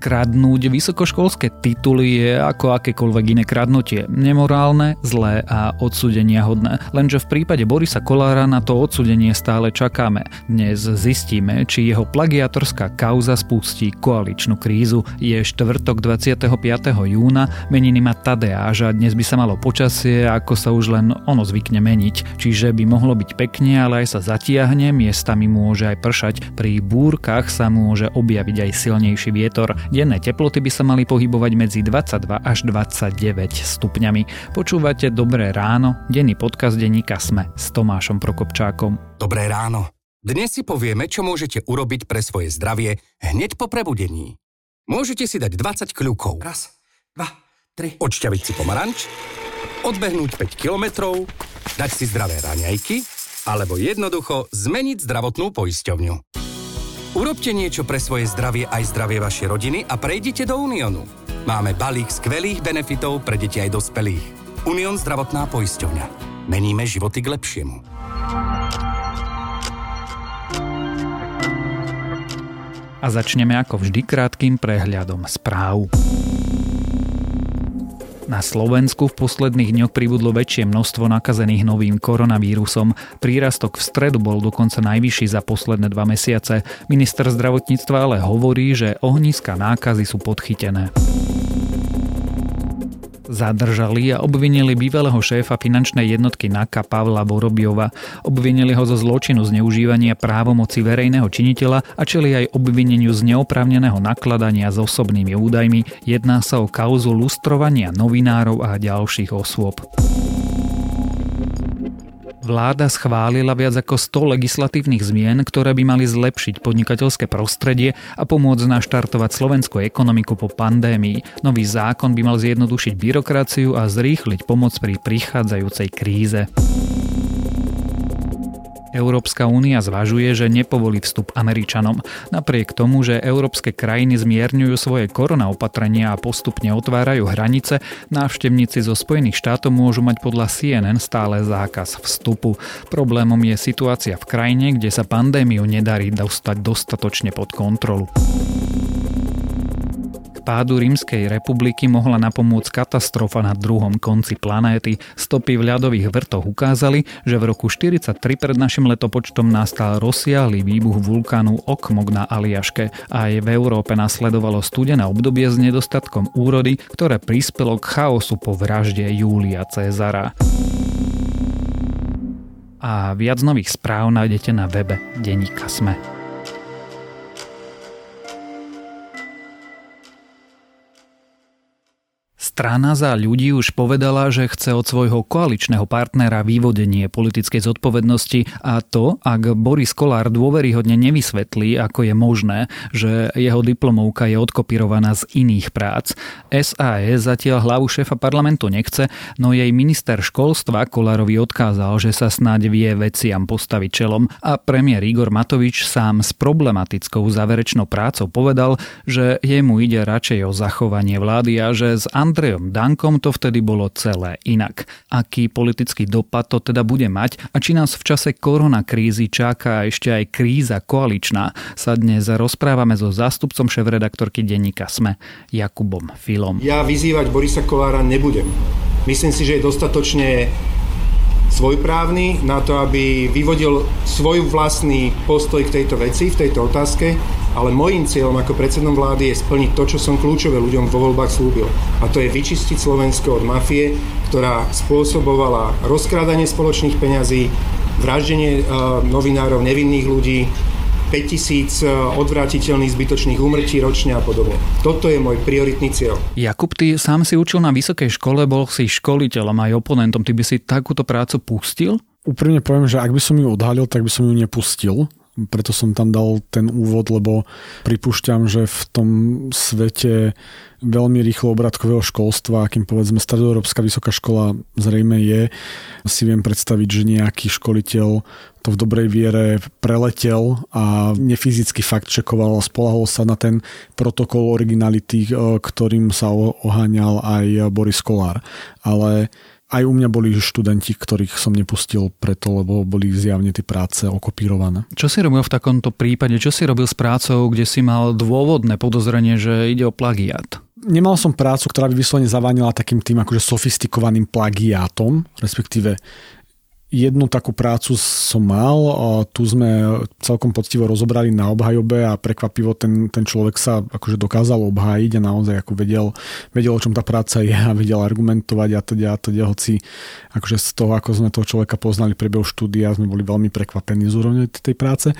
Kradnúť vysokoškolské tituly je ako akékoľvek iné kradnutie. Nemorálne, zlé a odsudenia hodné. Lenže v prípade Borisa Kolára na to odsudenie stále čakáme. Dnes zistíme, či jeho plagiatorská kauza spustí koaličnú krízu. Je štvrtok 25. júna, meniny má Tadeáž a dnes by sa malo počasie, ako sa už len ono zvykne meniť. Čiže by mohlo byť pekne, ale aj sa zatiahne, miestami môže aj pršať. Pri búrkach sa môže objaviť aj silnejší vietor. Denné teploty by sa mali pohybovať medzi 22 až 29 stupňami. Počúvate Dobré ráno, denný podcast denníka Sme s Tomášom Prokopčákom. Dobré ráno. Dnes si povieme, čo môžete urobiť pre svoje zdravie hneď po prebudení. Môžete si dať 20 kľúkov. Raz, dva, tri. Odšťaviť si pomaranč, odbehnúť 5 kilometrov, dať si zdravé raňajky, alebo jednoducho zmeniť zdravotnú poisťovňu. Urobte niečo pre svoje zdravie aj zdravie vašej rodiny a prejdite do Uniónu. Máme balík skvelých benefitov pre deti aj dospelých. Unión zdravotná poisťovňa. Meníme životy k lepšiemu. A začneme ako vždy krátkým prehľadom správ. Na Slovensku v posledných dňoch pribudlo väčšie množstvo nakazených novým koronavírusom. Prírastok v stredu bol dokonca najvyšší za posledné dva mesiace. Minister zdravotníctva ale hovorí, že ohniska nákazy sú podchytené zadržali a obvinili bývalého šéfa finančnej jednotky NAKA Pavla Borobiova. Obvinili ho zo zločinu zneužívania právomoci verejného činiteľa a čeli aj obvineniu z neoprávneného nakladania s osobnými údajmi. Jedná sa o kauzu lustrovania novinárov a ďalších osôb. Vláda schválila viac ako 100 legislatívnych zmien, ktoré by mali zlepšiť podnikateľské prostredie a pomôcť naštartovať slovenskú ekonomiku po pandémii. Nový zákon by mal zjednodušiť byrokraciu a zrýchliť pomoc pri prichádzajúcej kríze. Európska únia zvažuje, že nepovolí vstup Američanom. Napriek tomu, že európske krajiny zmierňujú svoje korona opatrenia a postupne otvárajú hranice, návštevníci zo Spojených štátov môžu mať podľa CNN stále zákaz vstupu. Problémom je situácia v krajine, kde sa pandémiu nedarí dostať dostatočne pod kontrolu pádu Rímskej republiky mohla napomôcť katastrofa na druhom konci planéty. Stopy v ľadových vrtoch ukázali, že v roku 43 pred našim letopočtom nastal rozsiahly výbuch vulkánu Okmok na Aliaške. Aj v Európe nasledovalo studené obdobie s nedostatkom úrody, ktoré prispelo k chaosu po vražde Júlia Cezara. A viac nových správ nájdete na webe Deníka Sme. Strana za ľudí už povedala, že chce od svojho koaličného partnera vývodenie politickej zodpovednosti a to, ak Boris Kolár dôveryhodne nevysvetlí, ako je možné, že jeho diplomovka je odkopírovaná z iných prác. SAS zatiaľ hlavu šéfa parlamentu nechce, no jej minister školstva Kolárovi odkázal, že sa snáď vie veciam postaviť čelom a premiér Igor Matovič sám s problematickou záverečnou prácou povedal, že jemu ide radšej o zachovanie vlády a že z Andrej Andrejom Dankom to vtedy bolo celé inak. Aký politický dopad to teda bude mať a či nás v čase koronakrízy čaká ešte aj kríza koaličná, sa dnes rozprávame so zástupcom šéf-redaktorky denníka SME, Jakubom Filom. Ja vyzývať Borisa Kolára nebudem. Myslím si, že je dostatočne svojprávny na to, aby vyvodil svoj vlastný postoj k tejto veci, v tejto otázke ale môjim cieľom ako predsedom vlády je splniť to, čo som kľúčové ľuďom vo voľbách slúbil. A to je vyčistiť Slovensko od mafie, ktorá spôsobovala rozkrádanie spoločných peňazí, vraždenie uh, novinárov, nevinných ľudí, 5000 e, odvrátiteľných zbytočných úmrtí ročne a podobne. Toto je môj prioritný cieľ. Jakub, ty sám si učil na vysokej škole, bol si školiteľom aj oponentom. Ty by si takúto prácu pustil? Úprimne poviem, že ak by som ju odhalil, tak by som ju nepustil preto som tam dal ten úvod, lebo pripúšťam, že v tom svete veľmi rýchlo obratkového školstva, akým povedzme Stredoeurópska vysoká škola zrejme je, si viem predstaviť, že nejaký školiteľ to v dobrej viere preletel a nefyzicky fakt čekoval a spolahol sa na ten protokol originality, e, ktorým sa oháňal aj Boris Kolár. Ale aj u mňa boli študenti, ktorých som nepustil preto, lebo boli zjavne tie práce okopírované. Čo si robil v takomto prípade? Čo si robil s prácou, kde si mal dôvodné podozrenie, že ide o plagiat? Nemal som prácu, ktorá by vyslovene zavánila takým tým akože sofistikovaným plagiátom, respektíve Jednu takú prácu som mal, tu sme celkom poctivo rozobrali na obhajobe a prekvapivo ten, ten človek sa akože dokázal obhájiť a naozaj ako vedel, vedel, o čom tá práca je a vedel argumentovať a teda, a teda, hoci akože z toho, ako sme toho človeka poznali priebehu štúdia, sme boli veľmi prekvapení z úrovne tej práce.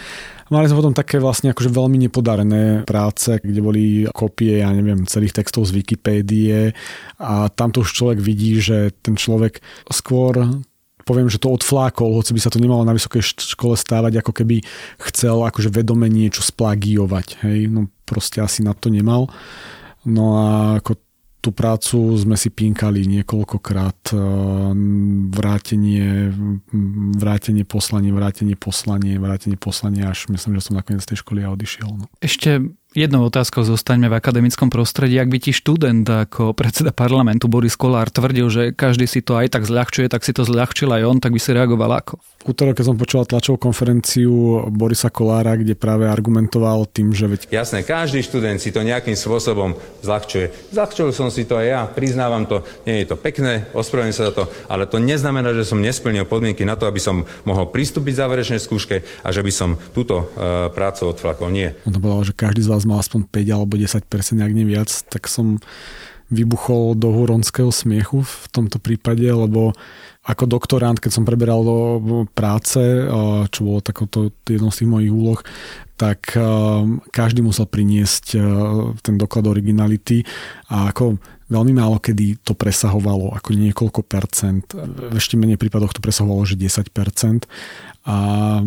Mali sme potom také vlastne akože veľmi nepodarené práce, kde boli kopie, ja neviem, celých textov z Wikipédie a tamto už človek vidí, že ten človek skôr poviem, že to odflákol, hoci by sa to nemalo na vysokej škole stávať, ako keby chcel akože vedome niečo splagiovať. Hej? No proste asi na to nemal. No a ako tú prácu sme si pinkali niekoľkokrát. Eh, vrátenie, vrátenie poslanie, vrátenie poslanie, vrátenie poslanie, až myslím, že som nakoniec z tej školy a odišiel. No. Ešte Jednou otázkou zostaňme v akademickom prostredí. Ak by ti študent ako predseda parlamentu Boris Kolár tvrdil, že každý si to aj tak zľahčuje, tak si to zľahčil aj on, tak by si reagoval ako? V útorok, keď som počúval tlačovú konferenciu Borisa Kolára, kde práve argumentoval tým, že veď... Jasné, každý študent si to nejakým spôsobom zľahčuje. Zľahčil som si to aj ja, priznávam to, nie je to pekné, ospravedlňujem sa za to, ale to neznamená, že som nesplnil podmienky na to, aby som mohol pristúpiť záverečnej skúške a že by som túto uh, prácu odflakol. Nie. On to povedal, že každý z vás mal aspoň 5 alebo 10%, ak nie viac, tak som vybuchol do huronského smiechu v tomto prípade, lebo ako doktorant, keď som preberal do práce, čo bolo takouto jednou z tých mojich úloh, tak každý musel priniesť ten doklad originality a ako veľmi málo kedy to presahovalo ako niekoľko percent. V ešte menej prípadoch to presahovalo, že 10 percent. A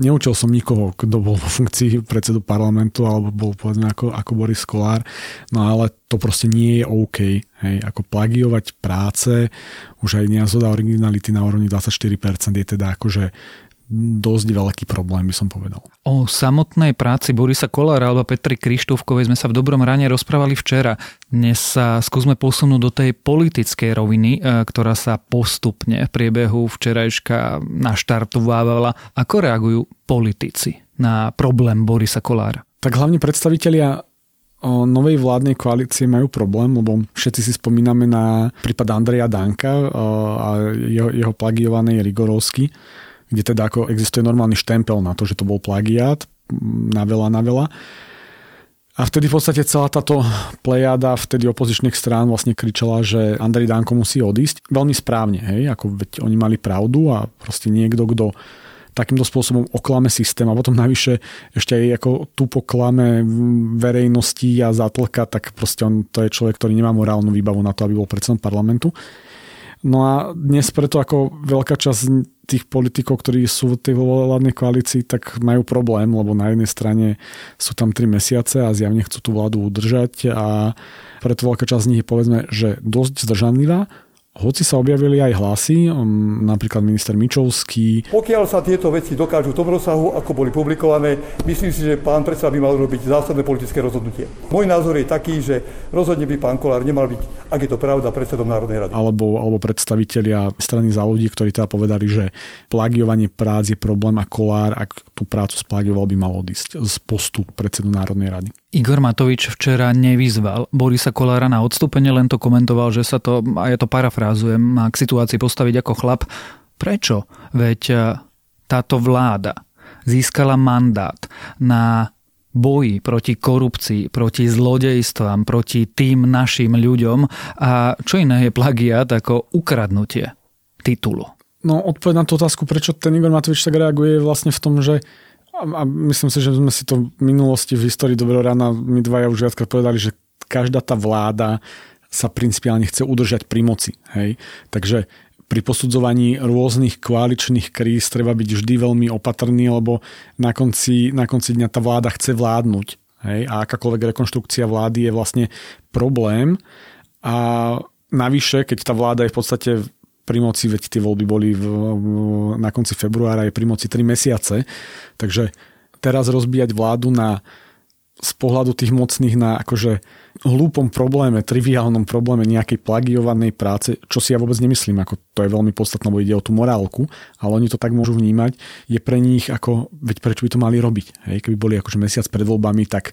neučil som nikoho, kto bol vo funkcii predsedu parlamentu alebo bol povedzme ako, ako Boris Kolár, no ale to proste nie je OK. Hej, ako plagiovať práce, už aj nezhoda originality na úrovni 24% je teda akože dosť veľký problém, by som povedal. O samotnej práci Borisa Kolára alebo Petri Krištúvkovej sme sa v dobrom rane rozprávali včera. Dnes sa skúsme posunúť do tej politickej roviny, e, ktorá sa postupne v priebehu včerajška naštartovávala. Ako reagujú politici na problém Borisa Kolára? Tak hlavne predstavitelia novej vládnej koalície majú problém, lebo všetci si spomíname na prípad Andreja Danka a jeho, jeho plagiovanej Rigorovsky kde teda ako existuje normálny štempel na to, že to bol plagiát na veľa, na veľa. A vtedy v podstate celá táto plejada vtedy opozičných strán vlastne kričala, že Andrej Danko musí odísť. Veľmi správne, hej, ako veď oni mali pravdu a proste niekto, kto takýmto spôsobom oklame systém a potom navyše ešte aj ako tu poklame verejnosti a zatlka, tak proste on to je človek, ktorý nemá morálnu výbavu na to, aby bol predsedom parlamentu. No a dnes preto ako veľká časť tých politikov, ktorí sú v tej vládnej koalícii, tak majú problém, lebo na jednej strane sú tam 3 mesiace a zjavne chcú tú vládu udržať a preto veľká časť z nich je povedzme, že dosť zdržanlivá hoci sa objavili aj hlasy, um, napríklad minister Mičovský. Pokiaľ sa tieto veci dokážu v tom rozsahu, ako boli publikované, myslím si, že pán predseda by mal robiť zásadné politické rozhodnutie. Môj názor je taký, že rozhodne by pán Kolár nemal byť, ak je to pravda, predsedom Národnej rady. Alebo, alebo predstavitelia strany za ľudí, ktorí teda povedali, že plagiovanie prác je problém a Kolár, ak tú prácu splagioval, by mal odísť z postu predsedu Národnej rady. Igor Matovič včera nevyzval Borisa Kolára na odstúpenie, len to komentoval, že sa to, a ja to parafrázujem, má k situácii postaviť ako chlap. Prečo? Veď e, táto vláda získala mandát na boji proti korupcii, proti zlodejstvám, proti tým našim ľuďom a čo iné je plagiat ako ukradnutie titulu. No odpoveď na tú otázku, prečo ten Igor Matovič tak reaguje, je vlastne v tom, že a myslím si, že sme si to v minulosti v histórii Dobrého rána my dvaja už viackrát povedali, že každá tá vláda sa principiálne chce udržať pri moci. Hej? Takže pri posudzovaní rôznych koaličných kríz treba byť vždy veľmi opatrný, lebo na konci, na konci dňa tá vláda chce vládnuť. Hej? A akákoľvek rekonštrukcia vlády je vlastne problém. A navyše, keď tá vláda je v podstate pri moci, veď tie voľby boli v, na konci februára, je pri moci 3 mesiace, takže teraz rozbíjať vládu na z pohľadu tých mocných na akože hlúpom probléme, triviálnom probléme nejakej plagiovanej práce, čo si ja vôbec nemyslím, ako to je veľmi podstatné, bo ide o tú morálku, ale oni to tak môžu vnímať, je pre nich ako, veď prečo by to mali robiť? Hej? Keby boli akože mesiac pred voľbami, tak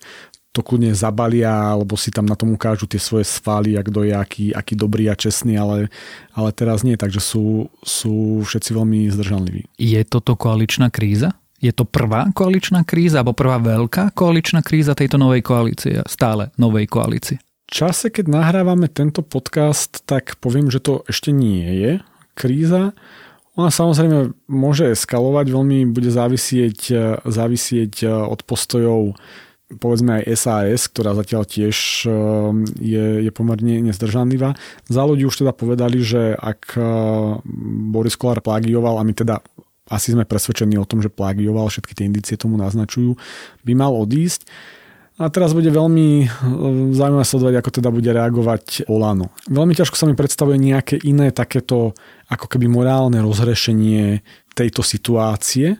to kľudne zabalia, alebo si tam na tom ukážu tie svoje svaly, ak kto je aký, aký dobrý a čestný, ale, ale teraz nie, takže sú, sú všetci veľmi zdržanliví. Je toto koaličná kríza? Je to prvá koaličná kríza, alebo prvá veľká koaličná kríza tejto novej koalície, stále novej koalície? Čase, keď nahrávame tento podcast, tak poviem, že to ešte nie je kríza. Ona samozrejme môže eskalovať, veľmi bude závisieť, závisieť od postojov povedzme aj SAS, ktorá zatiaľ tiež je, je pomerne nezdržanlivá. Za ľudí už teda povedali, že ak Boris Kolár plagioval, a my teda asi sme presvedčení o tom, že plagioval, všetky tie indície tomu naznačujú, by mal odísť. A teraz bude veľmi e, zaujímavé sledovať, ako teda bude reagovať Olano. Veľmi ťažko sa mi predstavuje nejaké iné takéto ako keby morálne rozhrešenie tejto situácie,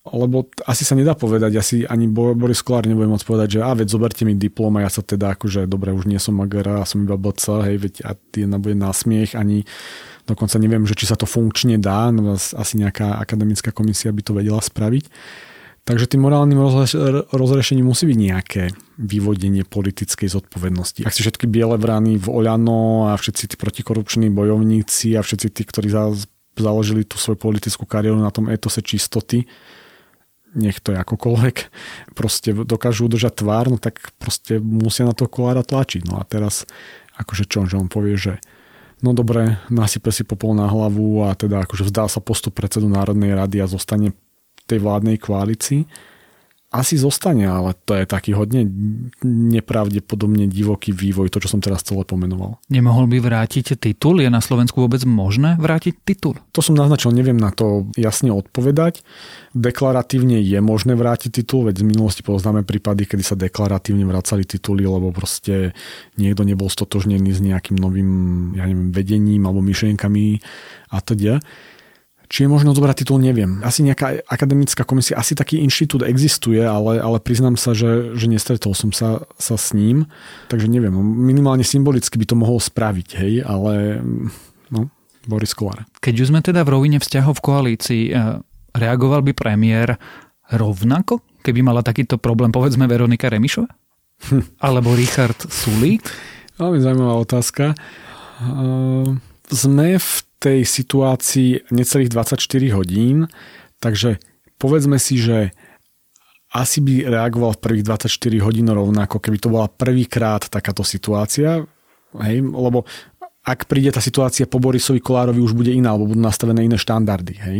lebo asi sa nedá povedať, asi ani Boris Kolár nebude môcť povedať, že a veď zoberte mi diplom a ja sa teda akože, dobre, už nie som magera, som iba BC, hej, veď a jedna bude na smiech, ani Dokonca neviem, že či sa to funkčne dá, no asi nejaká akademická komisia by to vedela spraviť. Takže tým morálnym rozrešením musí byť nejaké vyvodenie politickej zodpovednosti. Ak si všetky biele vrany v Oľano a všetci tí protikorupční bojovníci a všetci tí, ktorí založili tú svoju politickú kariéru na tom etose čistoty, nech to je akokoľvek, proste dokážu udržať tvár, no tak proste musia na to kolára tlačiť. No a teraz akože čo, že on povie, že no dobre, nasype si popol na hlavu a teda akože vzdá sa postup predsedu Národnej rady a zostane tej vládnej koalícii asi zostane, ale to je taký hodne nepravdepodobne divoký vývoj, to, čo som teraz celé pomenoval. Nemohol by vrátiť titul? Je na Slovensku vôbec možné vrátiť titul? To som naznačil, neviem na to jasne odpovedať. Deklaratívne je možné vrátiť titul, veď z minulosti poznáme prípady, kedy sa deklaratívne vracali tituly, lebo proste niekto nebol stotožnený s nejakým novým ja neviem, vedením alebo myšlienkami a teda. Či je možno zobrať titul, neviem. Asi nejaká akademická komisia, asi taký inštitút existuje, ale, ale priznám sa, že, že nestretol som sa, sa s ním, takže neviem. Minimálne symbolicky by to mohol spraviť, hej, ale no, Boris Kolár. Keď už sme teda v rovine vzťahov v koalícii, eh, reagoval by premiér rovnako, keby mala takýto problém, povedzme Veronika Remišová? Hm. Alebo Richard Sulík? Veľmi zaujímavá otázka. Uh, sme v tej situácii necelých 24 hodín, takže povedzme si, že asi by reagoval v prvých 24 hodín rovnako, keby to bola prvýkrát takáto situácia, hej, lebo ak príde tá situácia po Borisovi Kolárovi už bude iná, alebo budú nastavené iné štandardy. Hej?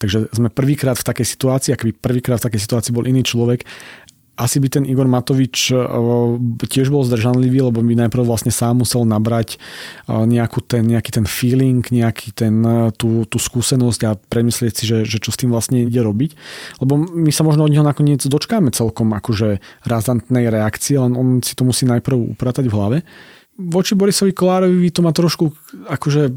Takže sme prvýkrát v takej situácii, ak by prvýkrát v takej situácii bol iný človek, asi by ten Igor Matovič e, tiež bol zdržanlivý, lebo by najprv vlastne sám musel nabrať e, nejakú ten, nejaký ten feeling, nejaký ten, e, tú, tú skúsenosť a premyslieť si, že, že čo s tým vlastne ide robiť. Lebo my sa možno od neho nakoniec dočkáme celkom akože razantnej reakcie, len on si to musí najprv upratať v hlave voči Borisovi Kolárovi to má trošku, akože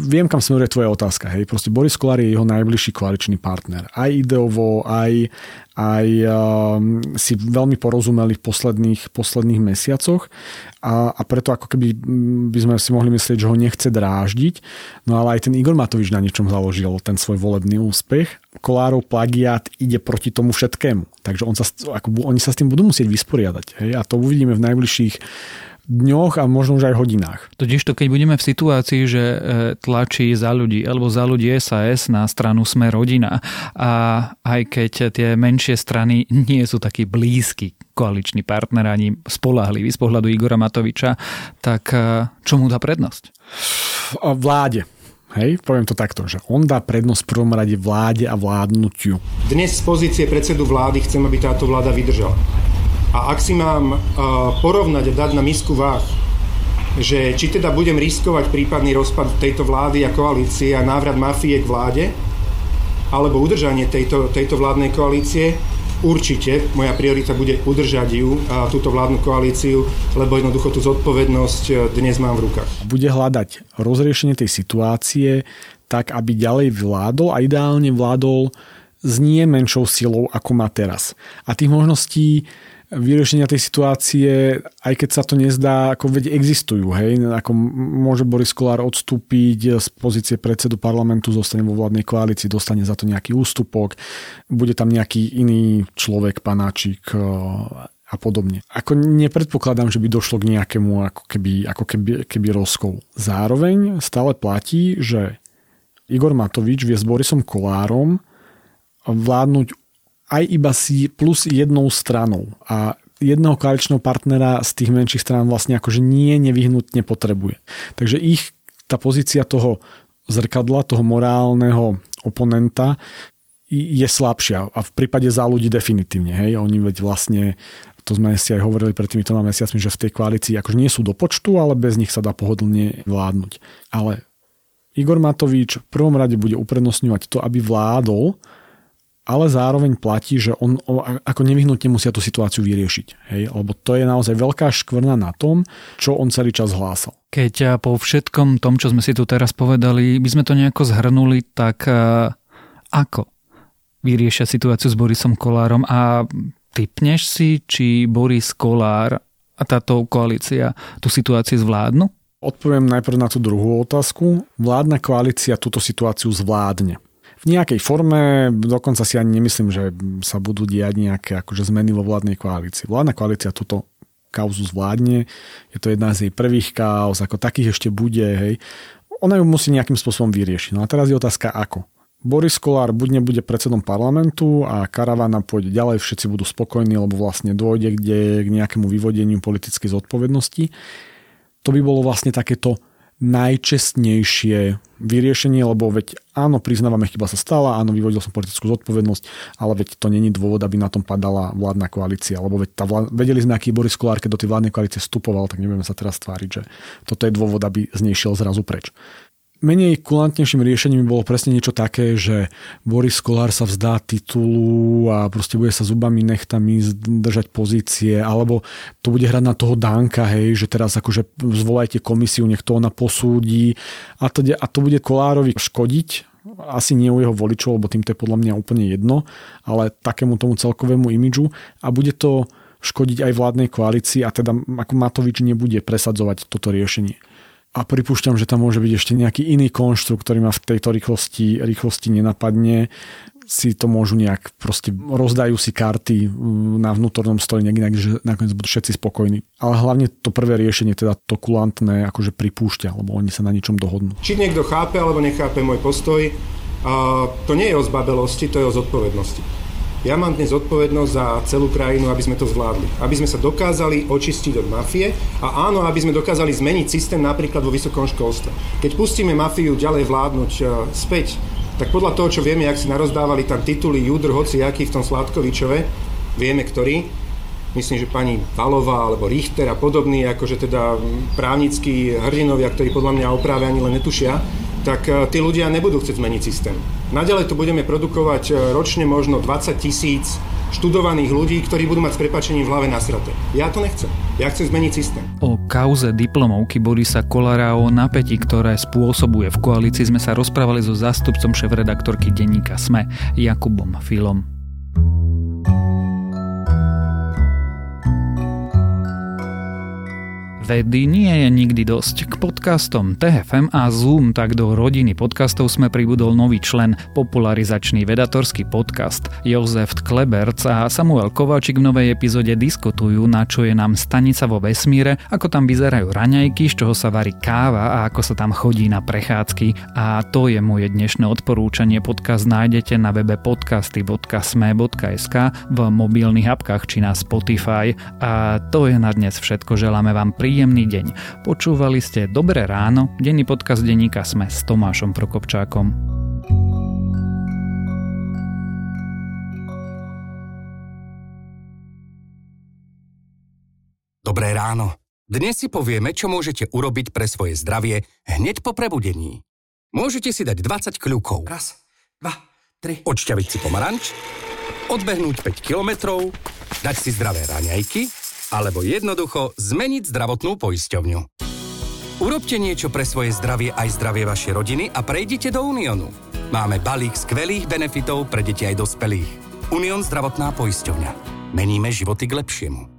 viem, kam smeruje tvoja otázka. Hej. Proste Boris Kolár je jeho najbližší koaličný partner. Aj ideovo, aj, aj um, si veľmi porozumeli v posledných, posledných mesiacoch a, a preto ako keby by sme si mohli myslieť, že ho nechce dráždiť. No ale aj ten Igor Matovič na niečom založil ten svoj volebný úspech. Kolárov plagiát ide proti tomu všetkému. Takže on sa, ako, oni sa s tým budú musieť vysporiadať. Hej? A to uvidíme v najbližších dňoch a možno už aj hodinách. Totiž to, keď budeme v situácii, že e, tlačí za ľudí alebo za ľudí SAS na stranu Sme rodina a aj keď tie menšie strany nie sú takí blízky koaliční partner ani spolahliví z pohľadu Igora Matoviča, tak e, čo mu dá prednosť? Vláde. Hej, poviem to takto, že on dá prednosť v prvom rade vláde a vládnutiu. Dnes z pozície predsedu vlády chcem, aby táto vláda vydržala. A ak si mám uh, porovnať a dať na misku váh, že či teda budem riskovať prípadný rozpad tejto vlády a koalície a návrat mafie k vláde, alebo udržanie tejto, tejto vládnej koalície, určite moja priorita bude udržať ju, a túto vládnu koalíciu, lebo jednoducho tú zodpovednosť e, dnes mám v rukách. Bude hľadať rozriešenie tej situácie tak, aby ďalej vládol a ideálne vládol s nie menšou silou, ako má teraz. A tých možností vyriešenia tej situácie, aj keď sa to nezdá, ako veď existujú. Hej? Ako môže Boris Kolár odstúpiť z pozície predsedu parlamentu, zostane vo vládnej koalícii, dostane za to nejaký ústupok, bude tam nejaký iný človek, panáčik e, a podobne. Ako nepredpokladám, že by došlo k nejakému ako keby, ako keby, keby rozkol. Zároveň stále platí, že Igor Matovič vie s Borisom Kolárom vládnuť aj iba si plus jednou stranou. A jedného koaličného partnera z tých menších strán vlastne akože nie nevyhnutne potrebuje. Takže ich tá pozícia toho zrkadla, toho morálneho oponenta je slabšia a v prípade za ľudí definitívne. Hej? Oni veď vlastne to sme si aj hovorili pred týmito mesiacmi, že v tej koalícii akože nie sú do počtu, ale bez nich sa dá pohodlne vládnuť. Ale Igor Matovič v prvom rade bude uprednostňovať to, aby vládol ale zároveň platí, že on ako nevyhnutne musia tú situáciu vyriešiť. Hej? Lebo to je naozaj veľká škvrna na tom, čo on celý čas hlásal. Keď po všetkom tom, čo sme si tu teraz povedali, by sme to nejako zhrnuli, tak ako vyriešia situáciu s Borisom Kolárom a typneš si, či Boris Kolár a táto koalícia tú situáciu zvládnu? Odpoviem najprv na tú druhú otázku. Vládna koalícia túto situáciu zvládne v nejakej forme, dokonca si ani nemyslím, že sa budú diať nejaké akože zmeny vo vládnej koalícii. Vládna koalícia túto kauzu zvládne, je to jedna z jej prvých kauz, ako takých ešte bude, hej. Ona ju musí nejakým spôsobom vyriešiť. No a teraz je otázka ako. Boris Kolár buď nebude predsedom parlamentu a karavana pôjde ďalej, všetci budú spokojní, lebo vlastne dôjde kde, k nejakému vyvodeniu politickej zodpovednosti. To by bolo vlastne takéto najčestnejšie vyriešenie, lebo veď áno, priznávame, chyba sa stala, áno, vyvodil som politickú zodpovednosť, ale veď to není dôvod, aby na tom padala vládna koalícia, lebo veď tá vlád... vedeli sme, aký Boris Kolár, keď do tej vládnej koalície vstupoval, tak nebudeme sa teraz tváriť, že toto je dôvod, aby z nej šiel zrazu preč menej kulantnejším riešením bolo presne niečo také, že Boris Kolár sa vzdá titulu a proste bude sa zubami nechtami držať pozície, alebo to bude hrať na toho Danka, hej, že teraz akože zvolajte komisiu, nech to ona posúdi. A to, a to bude Kolárovi škodiť, asi nie u jeho voličov, lebo tým to je podľa mňa úplne jedno, ale takému tomu celkovému imidžu. A bude to škodiť aj vládnej koalícii a teda ako Matovič nebude presadzovať toto riešenie a pripúšťam, že tam môže byť ešte nejaký iný konštrukt, ktorý ma v tejto rýchlosti, rýchlosti nenapadne si to môžu nejak proste rozdajú si karty mm, na vnútornom stole nejak inak, že nakoniec budú všetci spokojní. Ale hlavne to prvé riešenie, teda to kulantné, akože pripúšťa, lebo oni sa na ničom dohodnú. Či niekto chápe alebo nechápe môj postoj, a to nie je o zbabelosti, to je o zodpovednosti. Ja mám dnes odpovednosť za celú krajinu, aby sme to zvládli. Aby sme sa dokázali očistiť od mafie a áno, aby sme dokázali zmeniť systém napríklad vo vysokom školstve. Keď pustíme mafiu ďalej vládnuť e, späť, tak podľa toho, čo vieme, ak si narozdávali tam tituly Judr, hoci aký v tom Sládkovičove, vieme ktorý, myslím, že pani Valová alebo Richter a podobní, akože teda právnickí hrdinovia, ktorí podľa mňa o ani len netušia, tak e, tí ľudia nebudú chcieť zmeniť systém. Naďalej tu budeme produkovať e, ročne možno 20 tisíc študovaných ľudí, ktorí budú mať s prepačením v hlave nasraté. Ja to nechcem. Ja chcem zmeniť systém. O kauze diplomovky Borisa Kolára o napätí, ktoré spôsobuje v koalícii sme sa rozprávali so zástupcom šéf-redaktorky denníka SME Jakubom Filom. Vedy nie je nikdy dosť. K podcastom TFM a Zoom tak do rodiny podcastov sme pribudol nový člen, popularizačný vedatorský podcast. Jozef Kleberc a Samuel Kováčik v novej epizóde diskutujú, na čo je nám stanica vo vesmíre, ako tam vyzerajú raňajky, z čoho sa varí káva a ako sa tam chodí na prechádzky. A to je moje dnešné odporúčanie. Podcast nájdete na webe podcasty.sme.sk v mobilných apkách či na Spotify. A to je na dnes všetko. Želáme vám pri príjemný deň. Počúvali ste Dobré ráno, denný podcast denníka Sme s Tomášom Prokopčákom. Dobré ráno. Dnes si povieme, čo môžete urobiť pre svoje zdravie hneď po prebudení. Môžete si dať 20 kľúkov. Raz, dva, tri. Odšťaviť si pomaranč, odbehnúť 5 kilometrov, dať si zdravé raňajky, alebo jednoducho zmeniť zdravotnú poisťovňu. Urobte niečo pre svoje zdravie aj zdravie vašej rodiny a prejdite do Uniónu. Máme balík skvelých benefitov pre deti aj dospelých. Unión zdravotná poisťovňa. Meníme životy k lepšiemu.